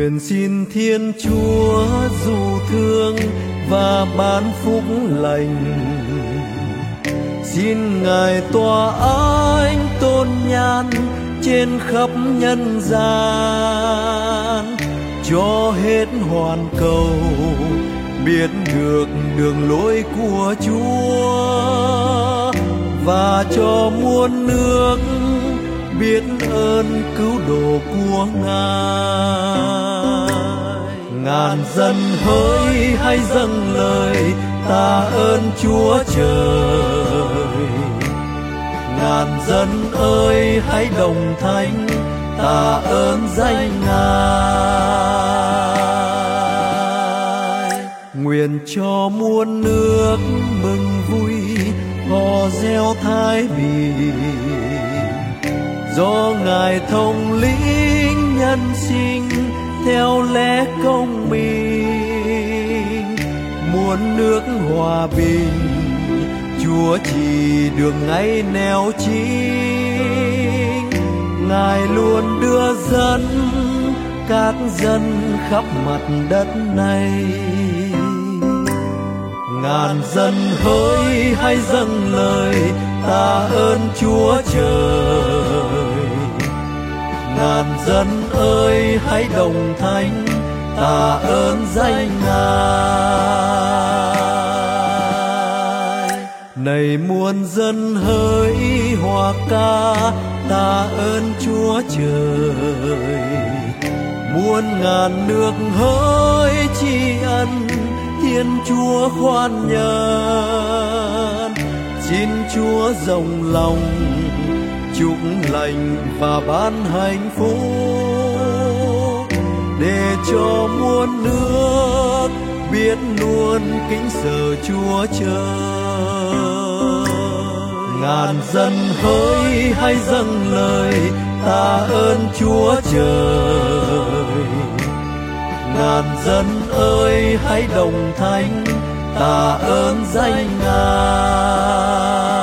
nguyện xin thiên chúa dù thương và ban phúc lành. Xin ngài tỏa ánh tôn nhan trên khắp nhân gian, cho hết hoàn cầu biết được đường lối của chúa và cho muôn nước biết ơn cứu độ của ngài. Ngàn dân hỡi hãy dâng lời ta ơn chúa trời. Ngàn dân ơi hãy đồng thanh ta ơn danh ngài. Nguyện cho muôn nước mừng vui hò reo thái bình do ngài thông lĩnh nhân sinh, theo lẽ công minh. Muốn nước hòa bình, chúa chỉ đường ngay nẻo chính. Ngài luôn đưa dẫn các dân khắp mặt đất này. Ngàn dân hỡi hãy dâng lời, ta ơn chúa trời ngàn dân ơi, hãy đồng thanh, tạ ơn danh ngài. Này muôn dân hỡi hòa ca, tạ ơn chúa trời. Muôn ngàn nước hỡi tri ân, thiên chúa khoan nhân xin chúa rộng lòng chúc lành và ban hạnh phúc để cho muôn nước biết luôn kính sợ chúa trời. Ngàn dân hỡi hãy dâng lời ta ơn chúa trời. Ngàn dân ơi hãy đồng thanh ta ơn danh ngài.